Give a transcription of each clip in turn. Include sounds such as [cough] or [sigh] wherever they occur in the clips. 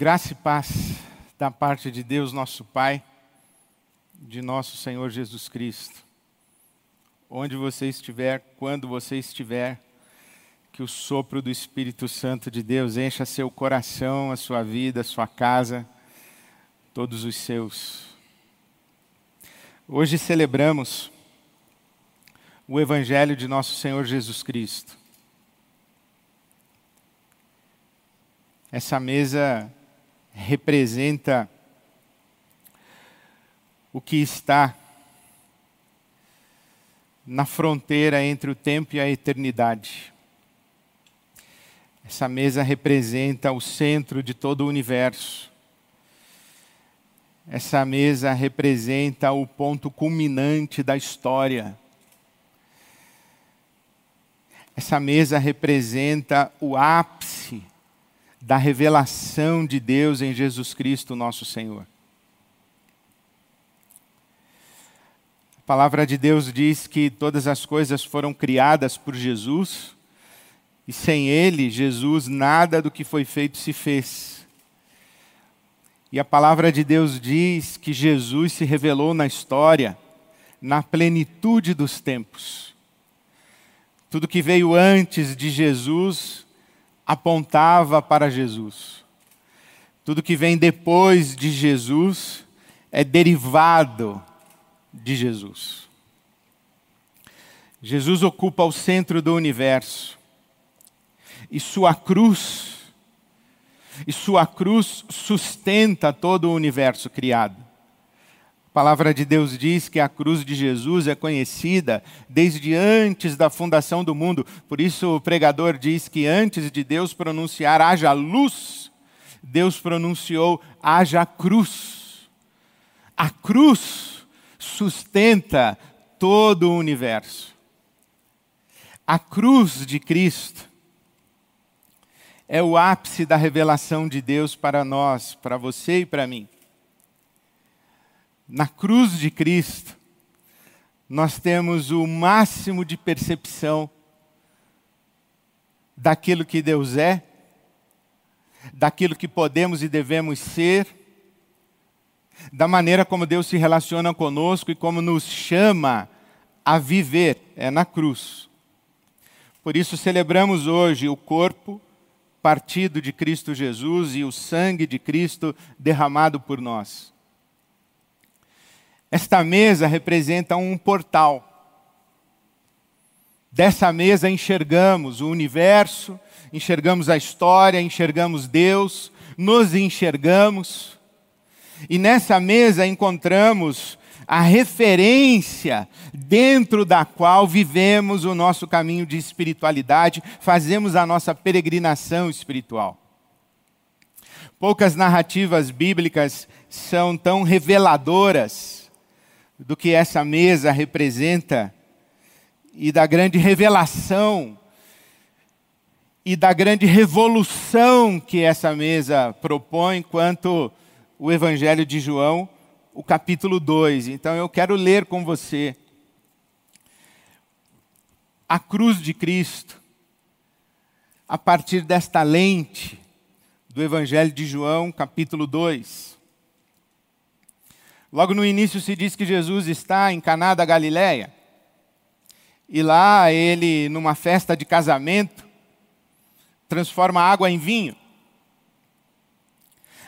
Graça e paz da parte de Deus, nosso Pai, de nosso Senhor Jesus Cristo. Onde você estiver, quando você estiver, que o sopro do Espírito Santo de Deus encha seu coração, a sua vida, a sua casa, todos os seus. Hoje celebramos o Evangelho de nosso Senhor Jesus Cristo. Essa mesa representa o que está na fronteira entre o tempo e a eternidade. Essa mesa representa o centro de todo o universo. Essa mesa representa o ponto culminante da história. Essa mesa representa o ápice da revelação de Deus em Jesus Cristo, nosso Senhor. A palavra de Deus diz que todas as coisas foram criadas por Jesus, e sem Ele, Jesus, nada do que foi feito se fez. E a palavra de Deus diz que Jesus se revelou na história, na plenitude dos tempos. Tudo que veio antes de Jesus apontava para Jesus. Tudo que vem depois de Jesus é derivado de Jesus. Jesus ocupa o centro do universo. E sua cruz, e sua cruz sustenta todo o universo criado. A palavra de Deus diz que a cruz de Jesus é conhecida desde antes da fundação do mundo. Por isso o pregador diz que antes de Deus pronunciar haja luz, Deus pronunciou haja cruz. A cruz sustenta todo o universo. A cruz de Cristo é o ápice da revelação de Deus para nós, para você e para mim na cruz de Cristo, nós temos o máximo de percepção daquilo que Deus é, daquilo que podemos e devemos ser, da maneira como Deus se relaciona conosco e como nos chama a viver, é na cruz. Por isso celebramos hoje o corpo partido de Cristo Jesus e o sangue de Cristo derramado por nós. Esta mesa representa um portal. Dessa mesa enxergamos o universo, enxergamos a história, enxergamos Deus, nos enxergamos. E nessa mesa encontramos a referência dentro da qual vivemos o nosso caminho de espiritualidade, fazemos a nossa peregrinação espiritual. Poucas narrativas bíblicas são tão reveladoras do que essa mesa representa e da grande revelação e da grande revolução que essa mesa propõe quanto o Evangelho de João, o capítulo 2. Então eu quero ler com você a cruz de Cristo a partir desta lente do Evangelho de João, capítulo 2. Logo no início se diz que Jesus está em Caná da Galileia. E lá ele, numa festa de casamento, transforma a água em vinho.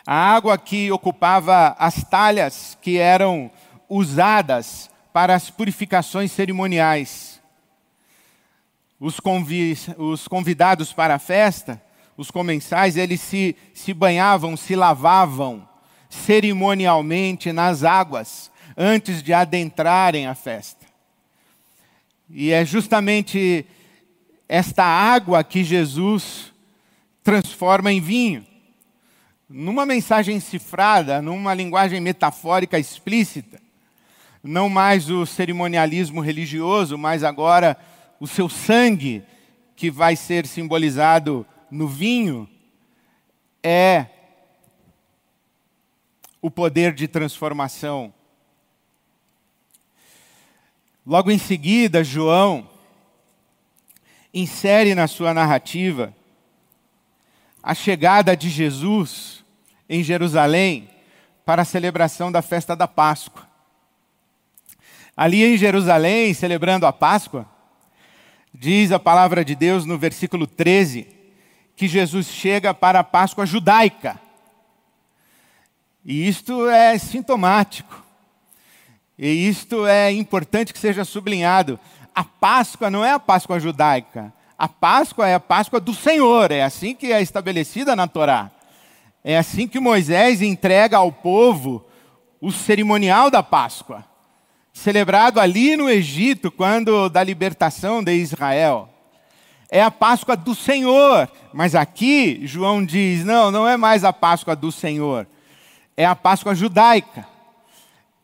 A água que ocupava as talhas que eram usadas para as purificações cerimoniais. Os, convi os convidados para a festa, os comensais, eles se, se banhavam, se lavavam cerimonialmente nas águas antes de adentrarem a festa. E é justamente esta água que Jesus transforma em vinho. Numa mensagem cifrada, numa linguagem metafórica explícita, não mais o cerimonialismo religioso, mas agora o seu sangue, que vai ser simbolizado no vinho, é o poder de transformação. Logo em seguida, João insere na sua narrativa a chegada de Jesus em Jerusalém para a celebração da festa da Páscoa. Ali em Jerusalém, celebrando a Páscoa, diz a palavra de Deus no versículo 13 que Jesus chega para a Páscoa judaica. E isto é sintomático. E isto é importante que seja sublinhado. A Páscoa não é a Páscoa judaica. A Páscoa é a Páscoa do Senhor. É assim que é estabelecida na Torá. É assim que Moisés entrega ao povo o cerimonial da Páscoa, celebrado ali no Egito, quando da libertação de Israel. É a Páscoa do Senhor, mas aqui João diz: não, não é mais a Páscoa do Senhor, é a Páscoa judaica.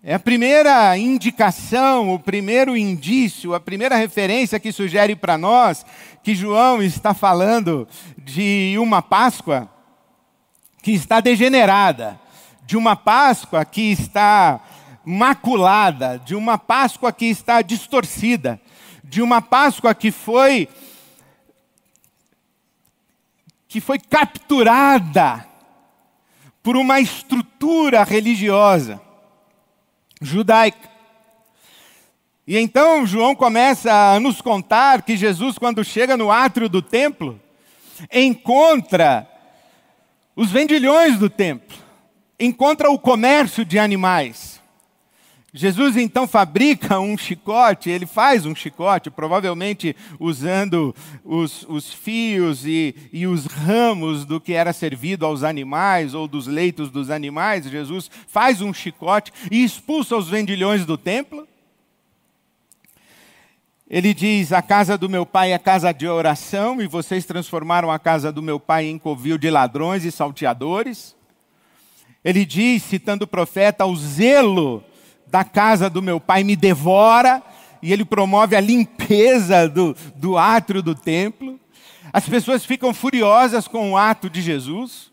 É a primeira indicação, o primeiro indício, a primeira referência que sugere para nós que João está falando de uma Páscoa que está degenerada, de uma Páscoa que está maculada, de uma Páscoa que está distorcida, de uma Páscoa que foi que foi capturada por uma estrutura religiosa judaica. E então João começa a nos contar que Jesus, quando chega no átrio do templo, encontra os vendilhões do templo, encontra o comércio de animais. Jesus então fabrica um chicote, ele faz um chicote, provavelmente usando os, os fios e, e, os ramos do que era servido aos animais ou dos leitos dos animais. Jesus faz um chicote e expulsa os vendilhões do templo. Ele diz: A casa do meu pai é casa de oração, e vocês transformaram a casa do meu pai em covil de ladrões e salteadores. Ele diz, citando o profeta: O zelo da casa do meu pai me devora, e ele promove a limpeza do, do átrio do templo. As pessoas ficam furiosas com o ato de Jesus.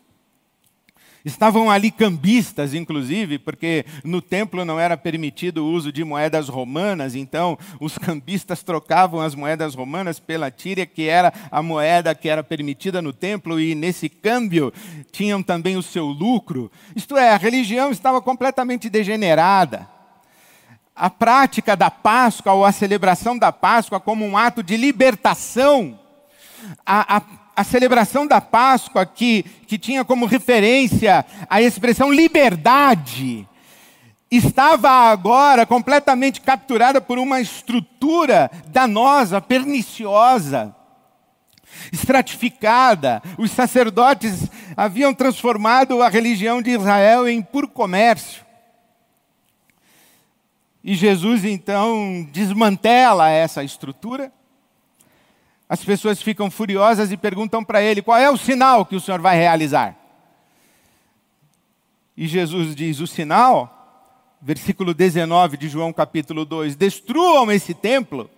Estavam ali cambistas, inclusive, porque no templo não era permitido o uso de moedas romanas, então os cambistas trocavam as moedas romanas pela tíria, que era a moeda que era permitida no templo, e nesse câmbio tinham também o seu lucro. Isto é, a religião estava completamente degenerada. A prática da Páscoa, ou a celebração da Páscoa, como um ato de libertação, a, a a celebração da Páscoa, que, que tinha como referência a expressão liberdade, estava agora completamente capturada por uma estrutura danosa, perniciosa, estratificada. Os sacerdotes haviam transformado a religião de Israel em puro comércio. E Jesus então desmantela essa estrutura as pessoas ficam furiosas e perguntam para ele: qual é o sinal que o Senhor vai realizar? E Jesus diz: o sinal, versículo 19 de João capítulo 2: destruam esse templo.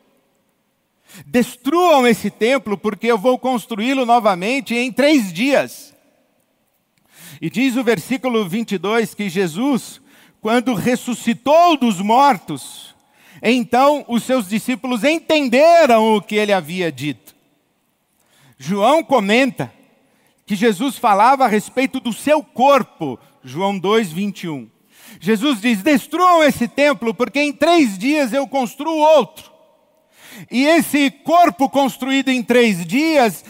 Destruam esse templo, porque eu vou construí-lo novamente em três dias. E diz o versículo 22 que Jesus, quando ressuscitou dos mortos, então os seus discípulos entenderam o que ele havia dito. João comenta que Jesus falava a respeito do seu corpo, João 2, 21. Jesus diz: Destruam esse templo, porque em três dias eu construo outro. E esse corpo construído em três dias,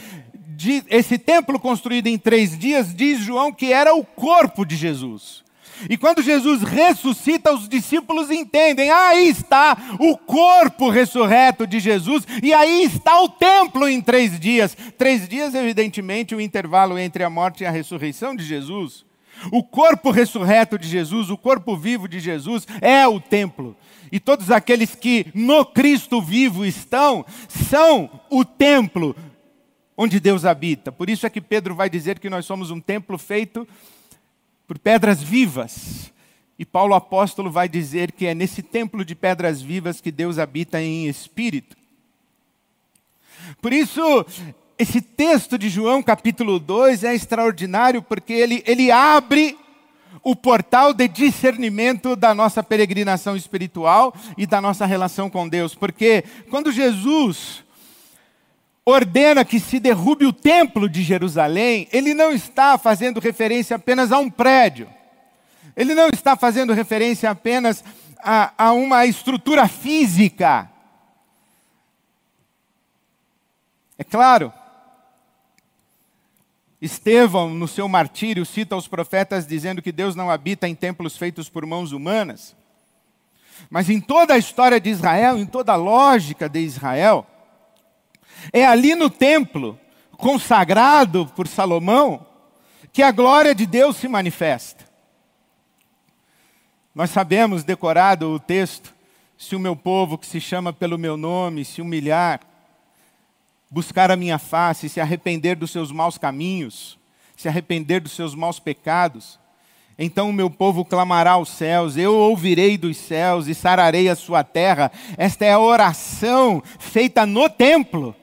esse templo construído em três dias, diz João que era o corpo de Jesus. E quando Jesus ressuscita, os discípulos entendem: aí está o corpo ressurreto de Jesus, e aí está o templo em três dias. Três dias, evidentemente, o intervalo entre a morte e a ressurreição de Jesus. O corpo ressurreto de Jesus, o corpo vivo de Jesus, é o templo. E todos aqueles que no Cristo vivo estão, são o templo onde Deus habita. Por isso é que Pedro vai dizer que nós somos um templo feito por pedras vivas. E Paulo apóstolo vai dizer que é nesse templo de pedras vivas que Deus habita em espírito. Por isso, esse texto de João capítulo 2 é extraordinário porque ele, ele abre o portal de discernimento da nossa peregrinação espiritual e da nossa relação com Deus. Porque quando Jesus ordena que se derrube o templo de Jerusalém, ele não está fazendo referência apenas a um prédio. Ele não está fazendo referência apenas a, a uma estrutura física. É claro, Estevão, no seu martírio, cita os profetas dizendo que Deus não habita em templos feitos por mãos humanas. Mas em toda a história de Israel, em toda a lógica de Israel, é ali no templo, consagrado por Salomão, que a glória de Deus se manifesta. Nós sabemos, decorado o texto, se o meu povo que se chama pelo meu nome se humilhar, buscar a minha face, se arrepender dos seus maus caminhos, se arrepender dos seus maus pecados, então o meu povo clamará aos céus, eu ouvirei dos céus e sararei a sua terra. Esta é a oração feita no templo.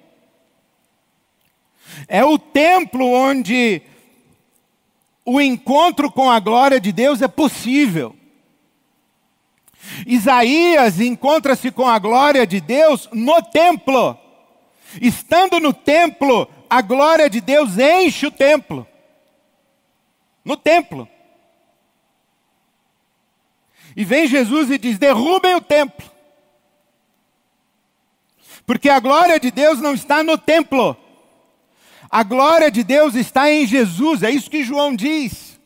É o templo onde o encontro com a glória de Deus é possível. Isaías encontra-se com a glória de Deus no templo. Estando no templo, a glória de Deus enche o templo. No templo. E vem Jesus e diz: derrubem o templo. Porque a glória de Deus não está no templo. A glória de Deus está em Jesus, é isso que João diz.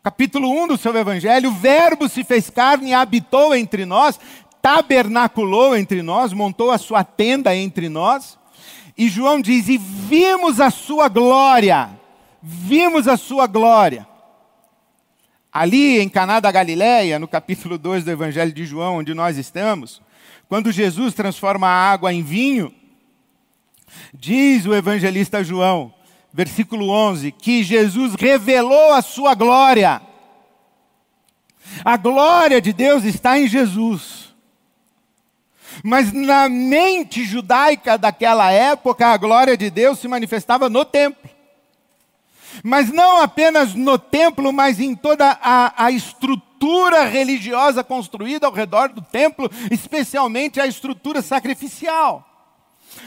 Capítulo 1 do seu evangelho: o Verbo se fez carne e habitou entre nós, tabernaculou entre nós, montou a sua tenda entre nós. E João diz: e vimos a sua glória, vimos a sua glória. Ali em Caná da Galileia, no capítulo 2 do Evangelho de João, onde nós estamos, quando Jesus transforma a água em vinho, diz o evangelista João, versículo 11, que Jesus revelou a sua glória. A glória de Deus está em Jesus. Mas na mente judaica daquela época, a glória de Deus se manifestava no templo. Mas não apenas no templo, mas em toda a, a estrutura religiosa construída ao redor do templo, especialmente a estrutura sacrificial.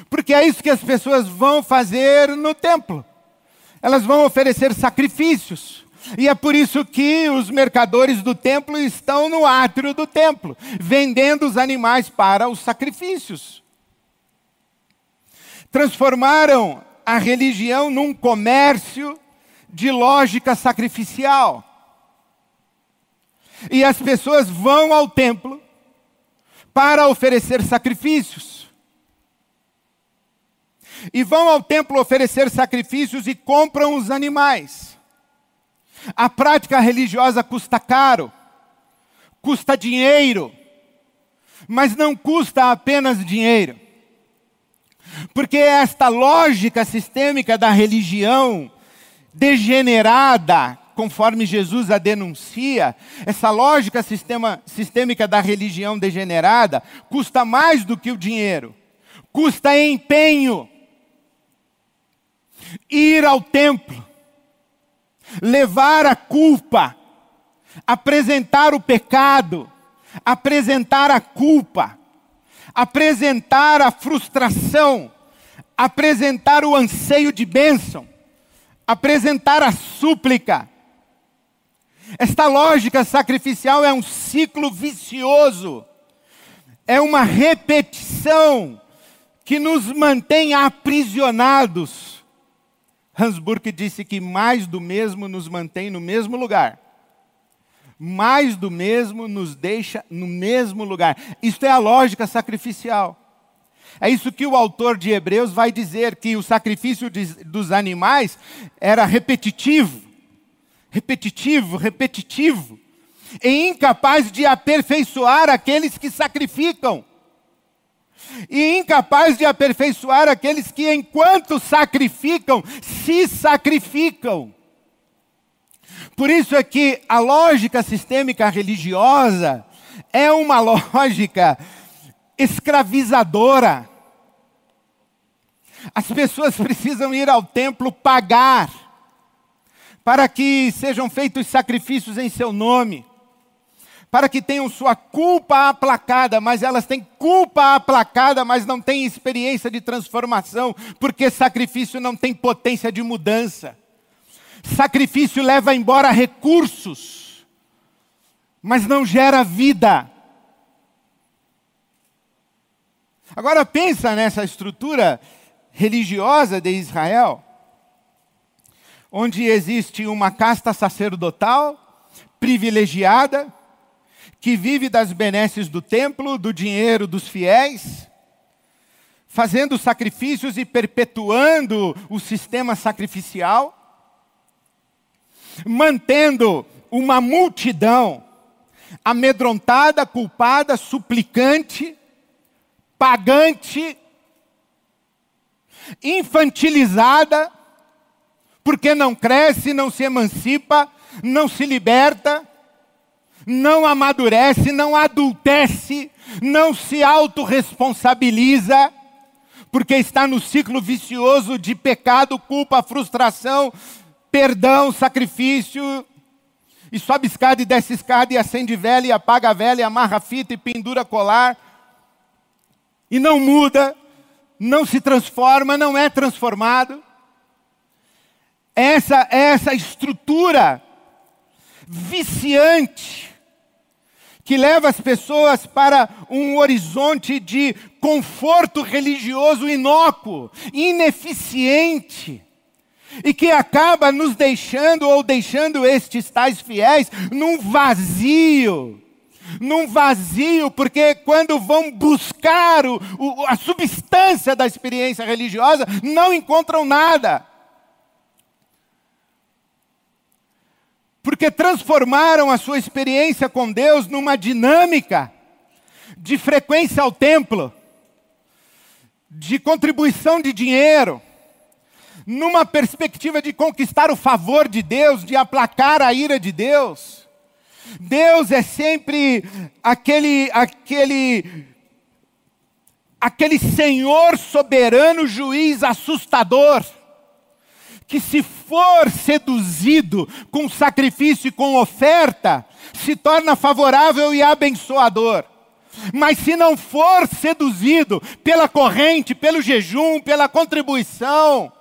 Porque é isso que as pessoas vão fazer no templo. Elas vão oferecer sacrifícios. E é por isso que os mercadores do templo estão no átrio do templo, vendendo os animais para os sacrifícios. Transformaram a religião num comércio de lógica sacrificial. E as pessoas vão ao templo para oferecer sacrifícios. E vão ao templo oferecer sacrifícios e compram os animais. A prática religiosa custa caro, custa dinheiro, mas não custa apenas dinheiro. Porque esta lógica sistêmica da religião degenerada, conforme Jesus a denuncia, essa lógica sistema, sistêmica da religião degenerada custa mais do que o dinheiro, custa empenho. Ir ao templo, levar a culpa, apresentar o pecado, apresentar a culpa, apresentar a frustração, apresentar o anseio de bênção apresentar a súplica. Esta lógica sacrificial é um ciclo vicioso, é uma repetição que nos mantém aprisionados. Hans Burke disse que mais do mesmo nos mantém no mesmo lugar. Mais do mesmo nos deixa no mesmo lugar. Isto é a lógica sacrificial. É isso que o autor de Hebreus vai dizer: que o sacrifício de, dos animais era repetitivo, repetitivo, repetitivo, e incapaz de aperfeiçoar aqueles que sacrificam. E incapaz de aperfeiçoar aqueles que, enquanto sacrificam, se sacrificam. Por isso é que a lógica sistêmica religiosa é uma [laughs] lógica escravizadora. As pessoas precisam ir ao templo pagar para que sejam feitos sacrifícios em seu nome, para que tenham sua culpa aplacada, mas elas têm culpa aplacada, mas não têm experiência de transformação, porque sacrifício não tem potência de mudança. Sacrifício leva embora recursos, mas não gera vida. Agora pensa nessa estrutura religiosa de Israel, onde existe uma casta sacerdotal privilegiada, que vive das benesses do templo, do dinheiro dos fiéis, fazendo sacrifícios e perpetuando o sistema sacrificial, mantendo uma multidão amedrontada, culpada, suplicante, pagante, infantilizada, porque não cresce, não se emancipa, não se liberta não amadurece, não adultece, não se autorresponsabiliza, porque está no ciclo vicioso de pecado, culpa, frustração, perdão, sacrifício, e sobe escada e desce escada, e acende vela, e apaga a vela, e amarra fita, e pendura colar, e não muda, não se transforma, não é transformado. Essa, essa estrutura viciante que leva as pessoas para um horizonte de conforto religioso inócuo, ineficiente, e que acaba nos deixando ou deixando estes tais fiéis num vazio. Num vazio, porque quando vão buscar o, o, a substância da experiência religiosa, não encontram nada. Porque transformaram a sua experiência com Deus numa dinâmica de frequência ao templo, de contribuição de dinheiro, numa perspectiva de conquistar o favor de Deus, de aplacar a ira de Deus. Deus é sempre aquele aquele aquele Senhor soberano, juiz assustador que se for seduzido com sacrifício e com oferta, se torna favorável e abençoador. Mas se não for seduzido pela corrente, pelo jejum, pela contribuição,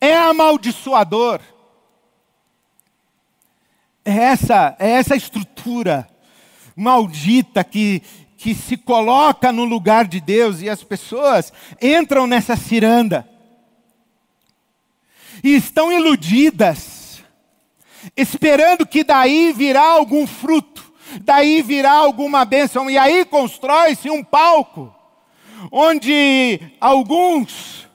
é amaldiçoador. É essa, é essa estrutura maldita que, que se coloca no lugar de Deus e as pessoas entram nessa ciranda e estão iludidas, esperando que daí virá algum fruto, daí virá alguma bênção, e aí constrói-se um palco, onde alguns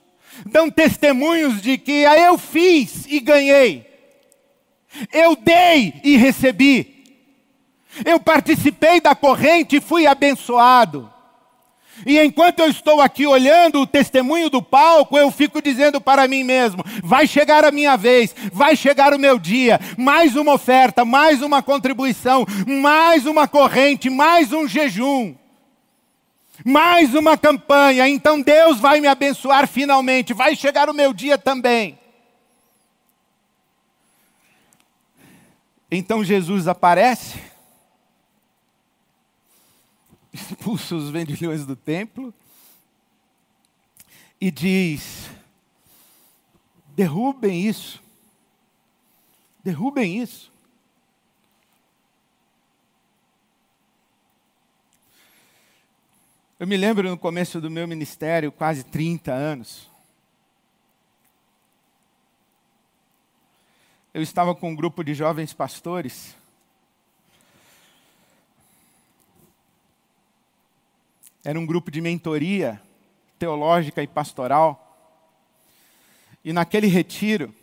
dão testemunhos de que ah, eu fiz e ganhei, eu dei e recebi, eu participei da corrente e fui abençoado. E enquanto eu estou aqui olhando o testemunho do palco, eu fico dizendo para mim mesmo: vai chegar a minha vez, vai chegar o meu dia, mais uma oferta, mais uma contribuição, mais uma corrente, mais um jejum, mais uma campanha. Então Deus vai me abençoar finalmente, vai chegar o meu dia também. Então Jesus aparece expulsa os vendilhões do templo e diz: derrubem isso, derrubem isso. Eu me lembro no começo do meu ministério, quase 30 anos. Eu estava com um grupo de jovens pastores Era um grupo de mentoria teológica e pastoral. E naquele retiro,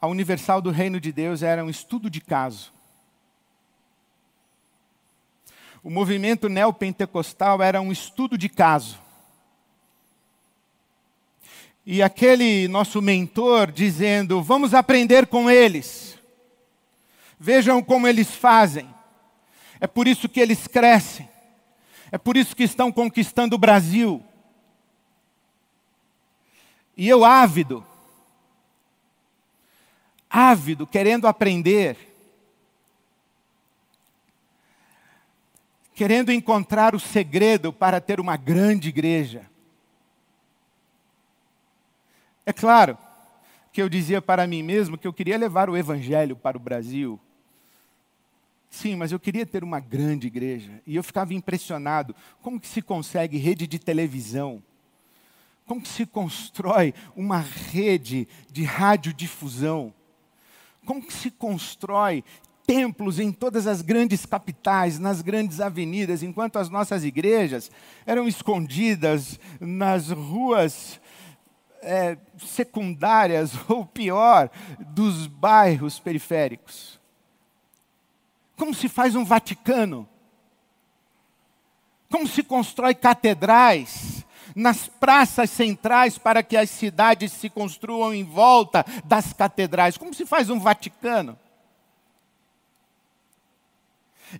a Universal do Reino de Deus era um estudo de caso. O movimento neopentecostal era um estudo de caso. E aquele nosso mentor dizendo: vamos aprender com eles. Vejam como eles fazem. É por isso que eles crescem. É por isso que estão conquistando o Brasil. E eu ávido, ávido, querendo aprender, querendo encontrar o segredo para ter uma grande igreja. É claro que eu dizia para mim mesmo que eu queria levar o evangelho para o Brasil. Sim, mas eu queria ter uma grande igreja. E eu ficava impressionado. Como que se consegue rede de televisão? Como que se constrói uma rede de radiodifusão? Como que se constrói templos em todas as grandes capitais, nas grandes avenidas, enquanto as nossas igrejas eram escondidas nas ruas é, secundárias, [laughs] ou pior, dos bairros periféricos. Como se faz um Vaticano? Como se constrói catedrais nas praças centrais para que as cidades se construam em volta das catedrais? Como se faz um Vaticano?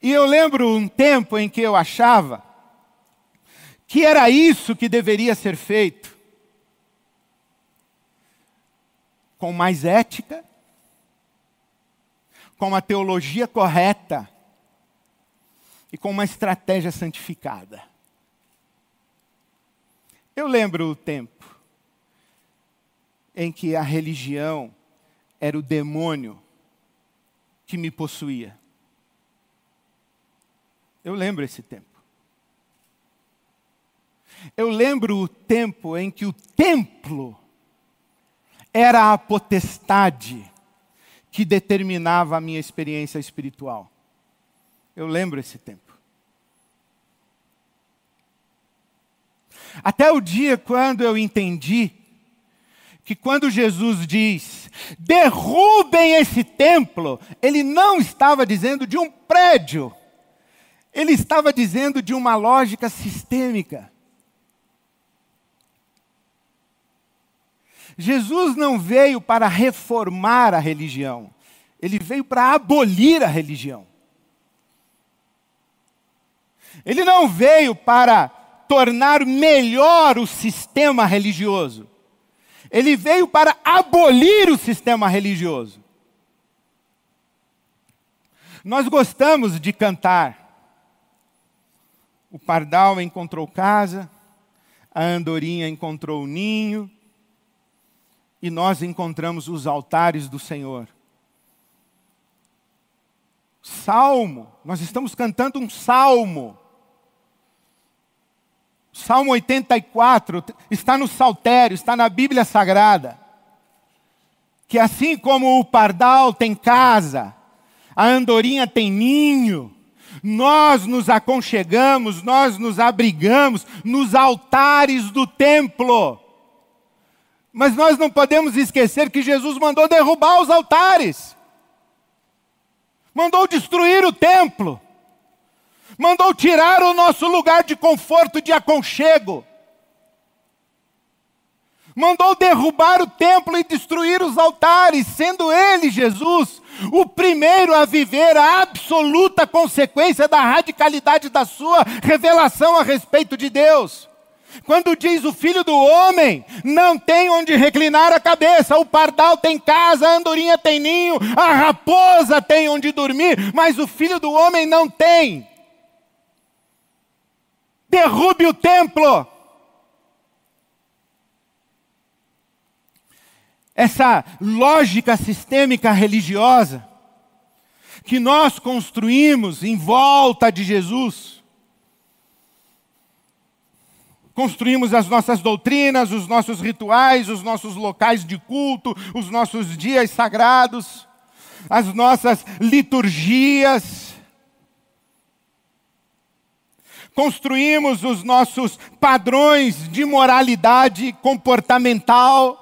E eu lembro um tempo em que eu achava que era isso que deveria ser feito. Com mais ética, com uma teologia correta e com uma estratégia santificada. Eu lembro o tempo em que a religião era o demônio que me possuía. Eu lembro esse tempo. Eu lembro o tempo em que o templo era a potestade que determinava a minha experiência espiritual. Eu lembro esse tempo. Até o dia quando eu entendi que quando Jesus diz, derrubem esse templo, ele não estava dizendo de um prédio, ele estava dizendo de uma lógica sistêmica. Jesus não veio para reformar a religião, ele veio para abolir a religião. Ele não veio para tornar melhor o sistema religioso. Ele veio para abolir o sistema religioso. Nós gostamos de cantar. O pardal encontrou casa, a andorinha encontrou o ninho, e nós encontramos os altares do Senhor. Salmo, nós estamos cantando um salmo. Salmo 84 está no Saltério, está na Bíblia Sagrada. Que assim como o pardal tem casa, a andorinha tem ninho, nós nos aconchegamos, nós nos abrigamos nos altares do templo. Mas nós não podemos esquecer que Jesus mandou derrubar os altares, mandou destruir o templo mandou tirar o nosso lugar de conforto, de aconchego. Mandou derrubar o templo e destruir os altares, sendo ele, Jesus, o primeiro a viver a absoluta consequência da radicalidade da sua revelação a respeito de Deus. Quando diz o filho do homem, não tem onde reclinar a cabeça, o pardal tem casa, a andorinha tem ninho, a raposa tem onde dormir, mas o filho do homem não tem derrube o templo. Essa lógica sistêmica religiosa que nós construímos em volta de Jesus. Construímos as nossas doutrinas, os nossos rituais, os nossos locais de culto, os nossos dias sagrados, as nossas liturgias construímos os nossos padrões de moralidade comportamental.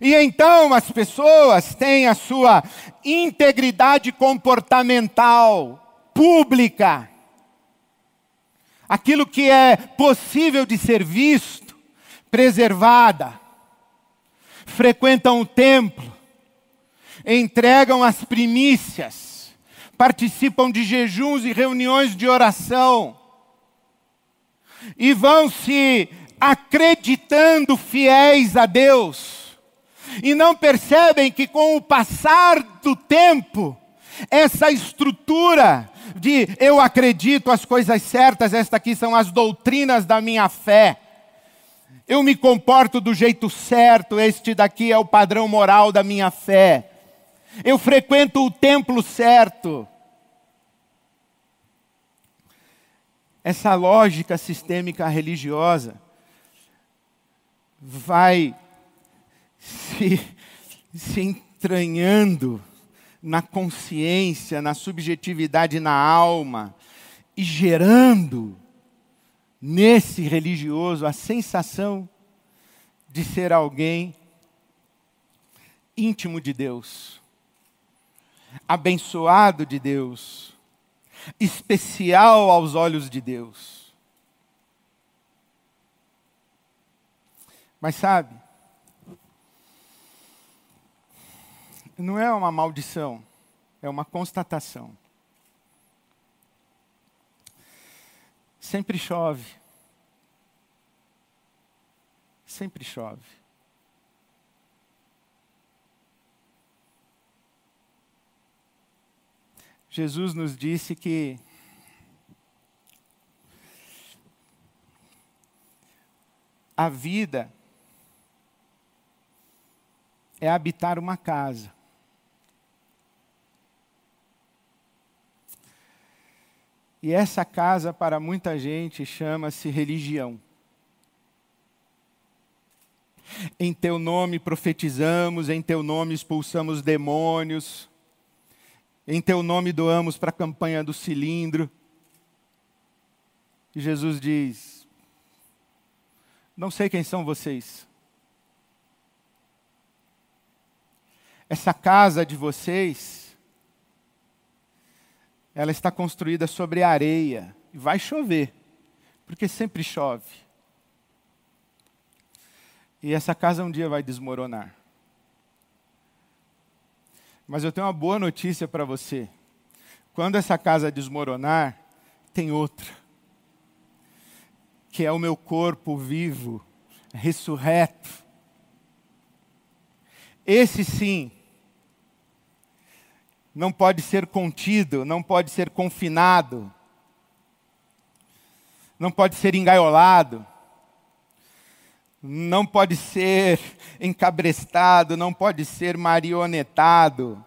E então as pessoas têm a sua integridade comportamental pública. Aquilo que é possível de ser visto, preservada. Frequentam o templo, entregam as primícias, participam de jejuns e reuniões de oração, e vão se acreditando fiéis a Deus, e não percebem que com o passar do tempo, essa estrutura de eu acredito as coisas certas, estas aqui são as doutrinas da minha fé. Eu me comporto do jeito certo, este daqui é o padrão moral da minha fé. Eu frequento o templo certo. Essa lógica sistêmica religiosa vai [laughs] se, se entranhando na consciência, na subjetividade, na alma, e gerando nesse religioso a sensação de ser alguém íntimo de Deus, abençoado de Deus, especial aos olhos de Deus. Mas sabe, não é uma maldição, é uma constatação. Sempre chove. Sempre chove. Jesus nos disse que a vida é habitar uma casa. E essa casa, para muita gente, chama-se religião. Em teu nome profetizamos, em teu nome expulsamos demônios, em teu nome doamos para a campanha do cilindro. E Jesus diz: Não sei quem são vocês. Essa casa de vocês ela está construída sobre areia e vai chover, porque sempre chove. E essa casa um dia vai desmoronar. Mas eu tenho uma boa notícia para você. Quando essa casa desmoronar, tem outra, que é o meu corpo vivo, ressurreto. Esse sim não pode ser contido, não pode ser confinado, não pode ser engaiolado, não pode ser [laughs] encabrestado, não pode ser marionetado,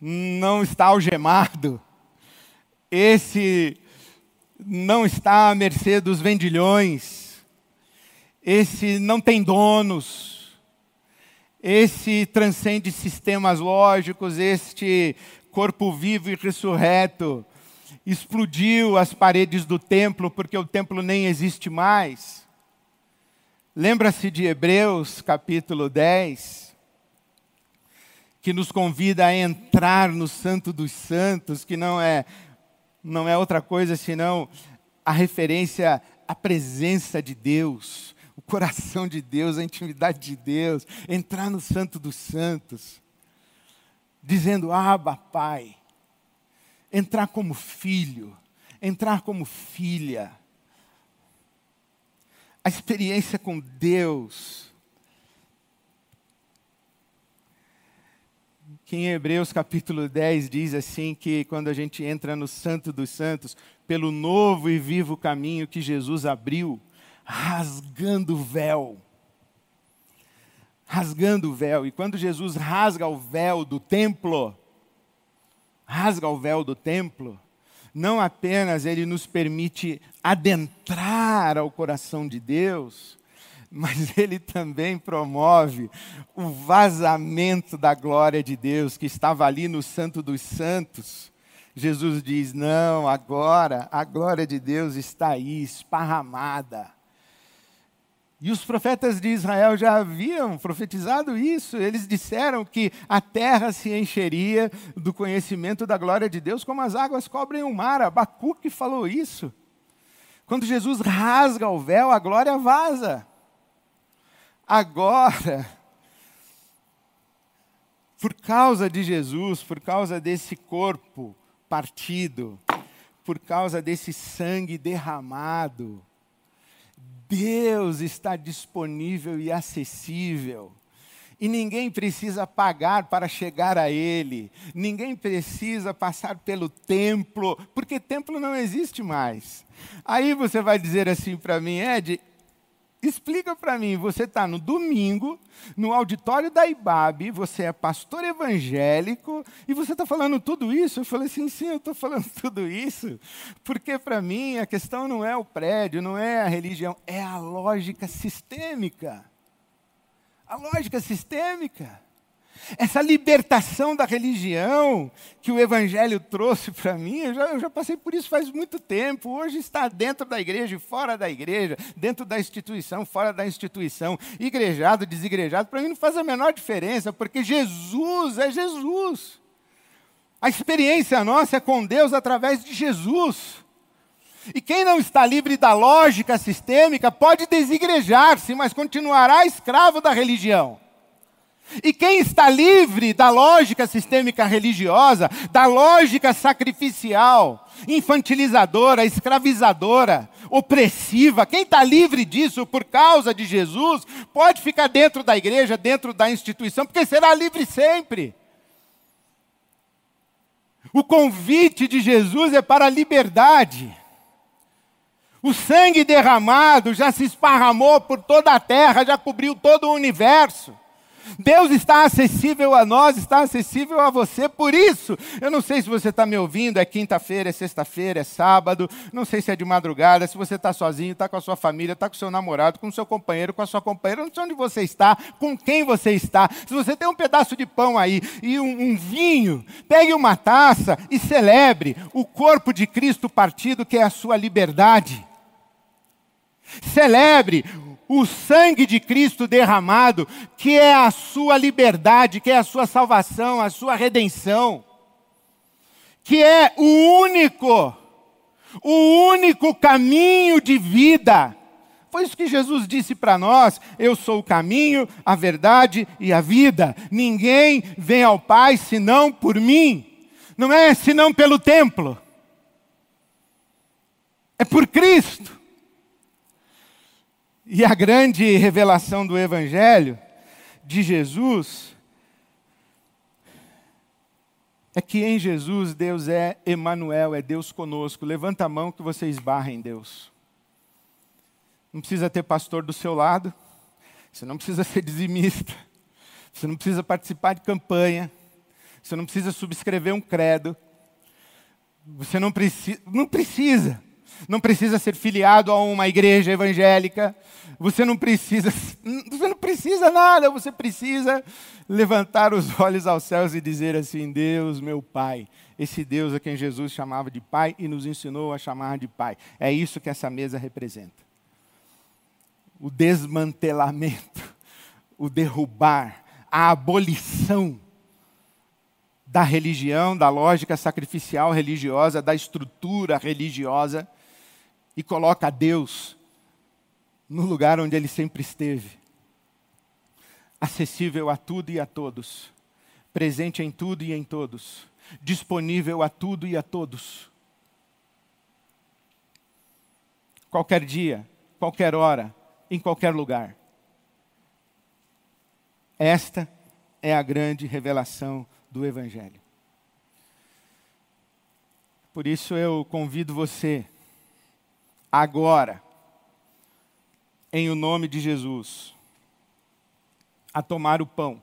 não está algemado. Esse não está à mercê dos vendilhões, esse não tem donos, esse transcende sistemas lógicos, este corpo vivo e ressurreto explodiu as paredes do templo, porque o templo nem existe mais. Lembra-se de Hebreus capítulo 10, que nos convida a entrar no Santo dos Santos, que não é, não é outra coisa senão a referência à presença de Deus o coração de Deus, a intimidade de Deus, entrar no Santo dos Santos, dizendo: Abba, Pai, entrar como filho, entrar como filha. A experiência com Deus. Que em Hebreus capítulo 10 diz assim: que quando a gente entra no Santo dos Santos, pelo novo e vivo caminho que Jesus abriu, rasgando o véu. Rasgando o véu. E quando Jesus rasga o véu do templo, rasga o véu do templo, não apenas ele nos permite adentrar ao coração de Deus, mas [laughs] ele também promove o vazamento da glória de Deus que estava ali no Santo dos Santos. Jesus diz: Não, agora a glória de Deus está aí, esparramada. E os profetas de Israel já haviam profetizado isso. Eles disseram que a terra se encheria do conhecimento da glória de Deus, como as águas cobrem o mar. Abacuque falou isso. Quando Jesus rasga o véu, a glória vaza. Agora, por causa de Jesus, por causa desse corpo partido, por causa desse sangue derramado, Deus está disponível e acessível. E ninguém precisa pagar para chegar a Ele, ninguém precisa passar pelo templo, porque templo não existe mais. Aí você vai dizer assim para mim, Ed, explica para mim, você está no domingo, no auditório da IBAB, você é pastor evangélico e você está falando tudo isso? Eu falei assim, sim, eu estou falando [laughs] tudo isso, porque para mim a questão não é o prédio, não é a religião, é a lógica sistêmica. A lógica sistêmica. Essa libertação da religião que o Evangelho trouxe para mim, eu já, eu já, passei por isso faz muito tempo. Hoje está dentro da igreja e fora da igreja, dentro da instituição, fora da instituição, igrejado, desigrejado, para mim não faz a menor diferença, porque Jesus é Jesus. A experiência nossa é com Deus através de Jesus. E quem não está livre da lógica sistêmica pode desigrejar-se, mas continuará escravo da religião. E quem está livre da lógica sistêmica religiosa, da lógica sacrificial, infantilizadora, escravizadora, opressiva, quem está livre disso por causa de Jesus, pode ficar dentro da igreja, dentro da instituição, porque será livre sempre. O convite de Jesus é para a liberdade. O sangue derramado já se esparramou por toda a terra, já cobriu todo o universo. Deus está acessível a nós, está acessível a você, por isso, eu não sei se você está me ouvindo, é quinta-feira, é sexta-feira, é sábado, não sei se é de madrugada, se você está sozinho, está com a sua família, está com o seu namorado, com o seu companheiro, com a sua companheira, não sei onde você está, com quem você está. Se você tem um pedaço de pão aí e um, um vinho, pegue uma taça e celebre o corpo de Cristo partido, que é a sua liberdade. Celebre o sangue de Cristo derramado, que é a sua liberdade, que é a sua salvação, a sua redenção, que é o único, o único caminho de vida. Foi isso que Jesus disse para nós: Eu sou o caminho, a verdade e a vida. Ninguém vem ao Pai senão por mim. Não é senão pelo templo. É por Cristo. E a grande revelação do Evangelho de Jesus é que em Jesus Deus é Emanuel, é Deus conosco. Levanta a mão que você esbarra em Deus. Não precisa ter pastor do seu lado, você não precisa ser dizimista, você não precisa participar de campanha, você não precisa subscrever um credo, você não, preci não precisa não precisa ser filiado a uma igreja evangélica, você não precisa, você não precisa nada, você precisa levantar os olhos aos céus e dizer assim: Deus, meu Pai, esse Deus a quem Jesus chamava de Pai e nos ensinou a chamar de Pai. É isso que essa mesa representa. O desmantelamento, o derrubar, a abolição da religião, da lógica sacrificial religiosa, da estrutura religiosa e coloca Deus no lugar onde ele sempre esteve. Acessível a tudo e a todos, presente em tudo e em todos, disponível a tudo e a todos. Qualquer dia, qualquer hora, em qualquer lugar. Esta é a grande revelação do Evangelho. Por isso eu convido você agora, em o nome de Jesus, a tomar o pão,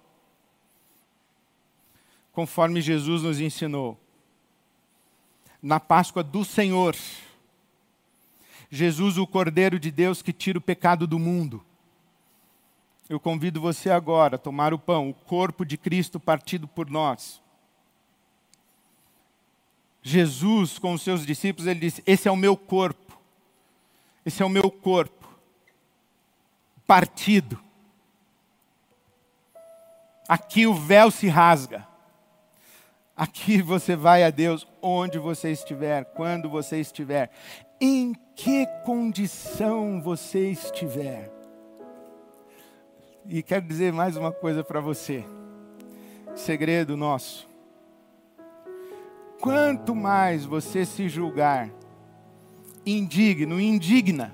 conforme Jesus nos ensinou. Na Páscoa do Senhor, Jesus, o Cordeiro de Deus que tira o pecado do mundo. Eu convido você agora a tomar o pão, o corpo de Cristo partido por nós. Jesus, com os seus discípulos, ele disse: Esse é o meu corpo esse é o meu corpo partido. Aqui o véu se rasga. Aqui você vai a Deus onde você estiver, quando você estiver, em que condição você estiver. E quero dizer mais uma coisa para você. Segredo nosso. Quanto mais você se julgar indigno, indigna,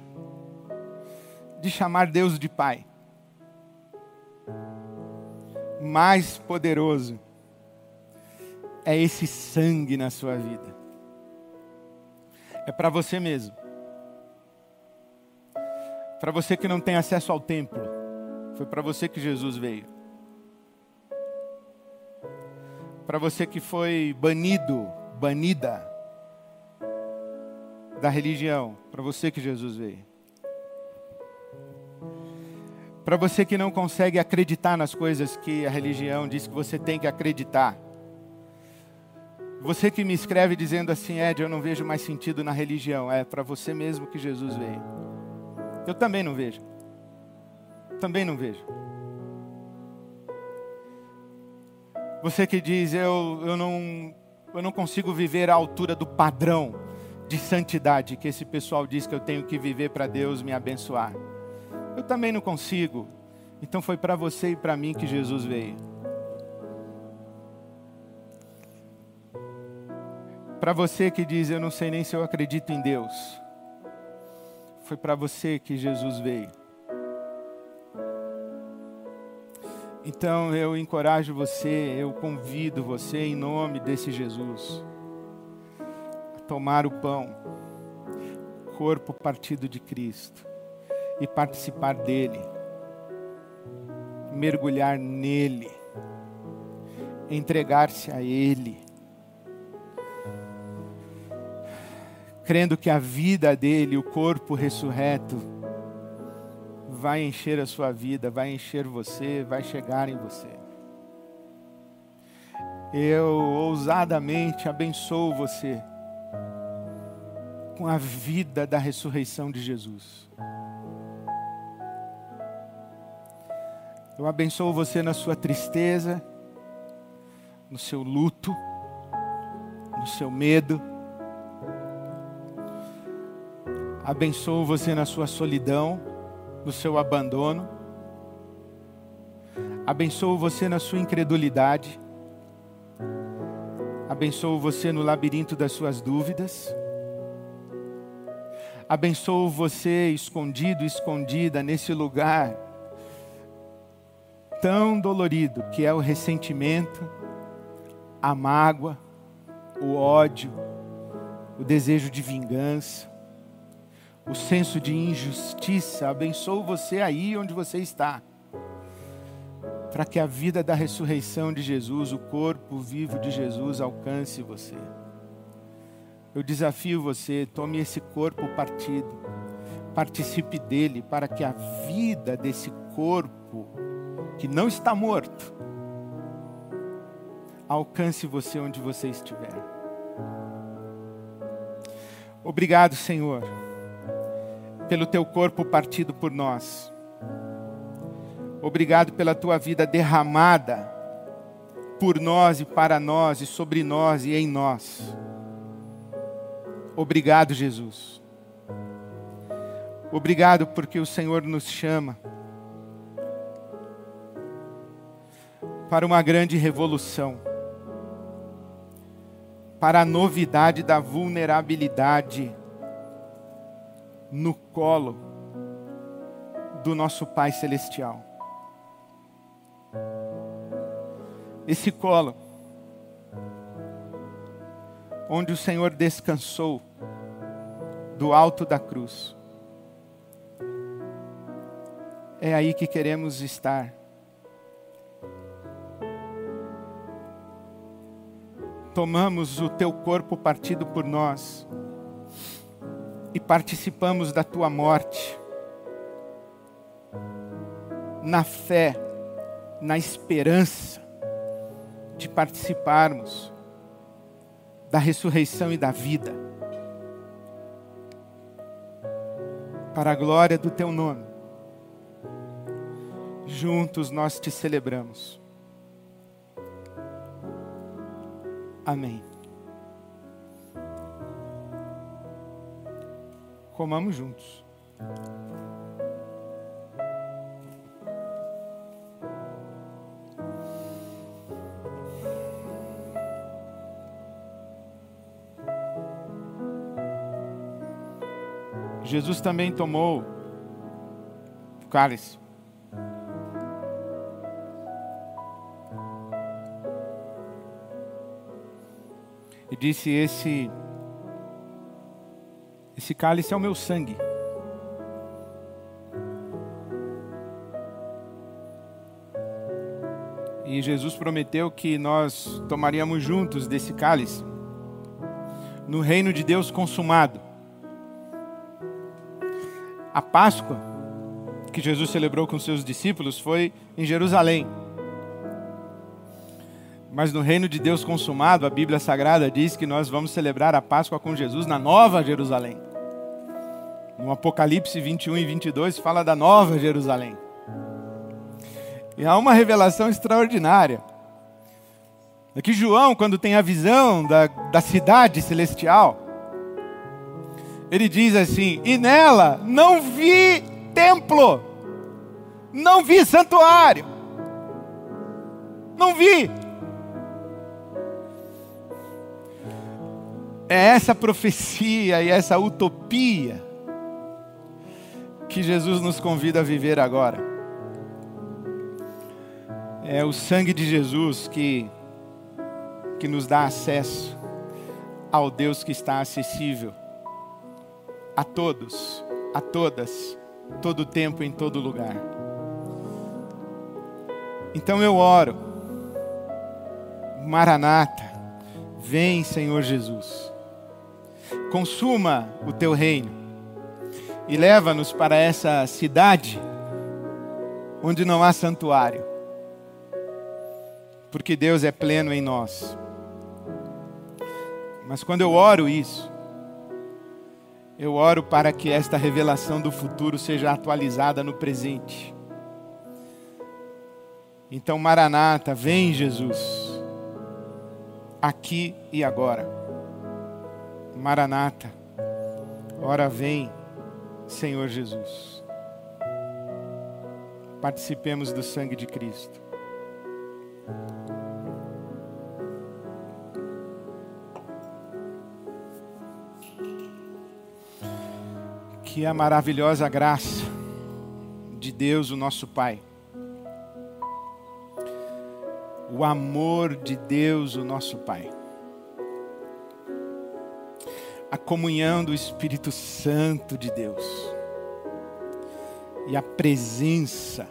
de chamar Deus de Pai. Mais poderoso é esse sangue na sua vida. É para você mesmo. Para você que não tem acesso ao templo. Foi para você que Jesus veio. Para você que foi banido, banida da religião. Para você que Jesus veio. Para você que não consegue acreditar nas coisas que a religião diz que você tem que acreditar. Você que me escreve dizendo assim, Ed, eu não vejo mais sentido na religião. É para você mesmo que Jesus veio. Eu também não vejo. Também não vejo. Você que diz, eu, eu, não, eu não consigo viver à altura do padrão de santidade que esse pessoal diz que eu tenho que viver para Deus me abençoar. Eu também não consigo. Então foi para você e para mim que Jesus veio. Para você que diz, eu não sei nem se eu acredito em Deus. Foi para você que Jesus veio. Então eu encorajo você, eu convido você em nome desse Jesus tomar o pão, corpo partido de Cristo, e participar dele, mergulhar nele, entregar-se a Ele crendo que a vida dele, o corpo ressurreto, vai encher a sua vida, vai encher você, vai chegar em você. Eu ousadamente abençoo você com a vida da ressurreição de Jesus. Eu abençoo você na sua tristeza, no seu luto, no seu medo Abençoo você na sua solidão, no seu abandono. Abençoo você na sua incredulidade. Abençoo você no labirinto das suas dúvidas. Abençoo você escondido, escondida nesse lugar tão dolorido que é o ressentimento, a mágoa, o ódio, o desejo de vingança o senso de injustiça. Abençoo você aí onde você está. Para que a vida da ressurreição de Jesus, o corpo vivo de Jesus, alcance você. Eu desafio você, tome esse corpo partido, participe dele, para que a vida desse corpo, que não está morto, alcance você onde você estiver. Obrigado, Senhor pelo teu corpo partido por nós. Obrigado pela tua vida derramada por nós e para nós e sobre nós e em nós. Obrigado, Jesus. Obrigado porque o Senhor nos chama para uma grande revolução, para a novidade da vulnerabilidade no colo do nosso Pai Celestial. Esse colo, onde o Senhor descansou do alto da cruz. É aí que queremos estar. Tomamos o teu corpo partido por nós e participamos da tua morte, na fé, na esperança de participarmos da ressurreição e da vida, para a glória do teu nome. Juntos nós te celebramos. Amém. comamos juntos. Jesus também tomou cálice. E disse: Esse, esse cálice é o meu sangue. E Jesus prometeu que nós tomaríamos juntos desse cálice no reino de Deus consumado. A Páscoa que Jesus celebrou com seus discípulos foi em Jerusalém. Mas no reino de Deus consumado, a Bíblia Sagrada diz que nós vamos celebrar a Páscoa com Jesus na Nova Jerusalém. No Apocalipse 21 e 22 fala da Nova Jerusalém. E há uma revelação extraordinária. É que João, quando tem a visão da, da cidade celestial, ele diz assim: E nela não vi templo, não vi santuário, não vi. É essa profecia e essa utopia que Jesus nos convida a viver agora. É o sangue de Jesus que, que nos dá acesso ao Deus que está acessível a todos, a todas, todo tempo, em todo lugar. Então eu oro, Maranata, vem Senhor Jesus, consuma o teu reino e leva-nos para essa cidade onde não há santuário porque Deus é pleno em nós. Mas quando eu oro isso, eu oro para que esta revelação do futuro seja atualizada no presente. Então, Maranata, vem Jesus, aqui e agora. Maranata, ora vem, Senhor Jesus. Participemos do sangue de Cristo. Que a maravilhosa graça de Deus, o nosso Pai, o amor de Deus, o nosso Pai, a comunhão do Espírito Santo de Deus. E a presença,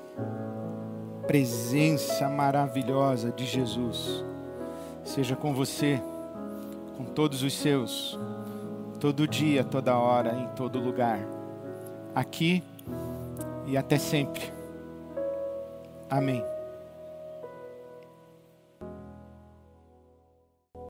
presença maravilhosa de Jesus, seja com você, com todos os seus, todo dia, toda hora, em todo lugar aqui e até sempre. Amém.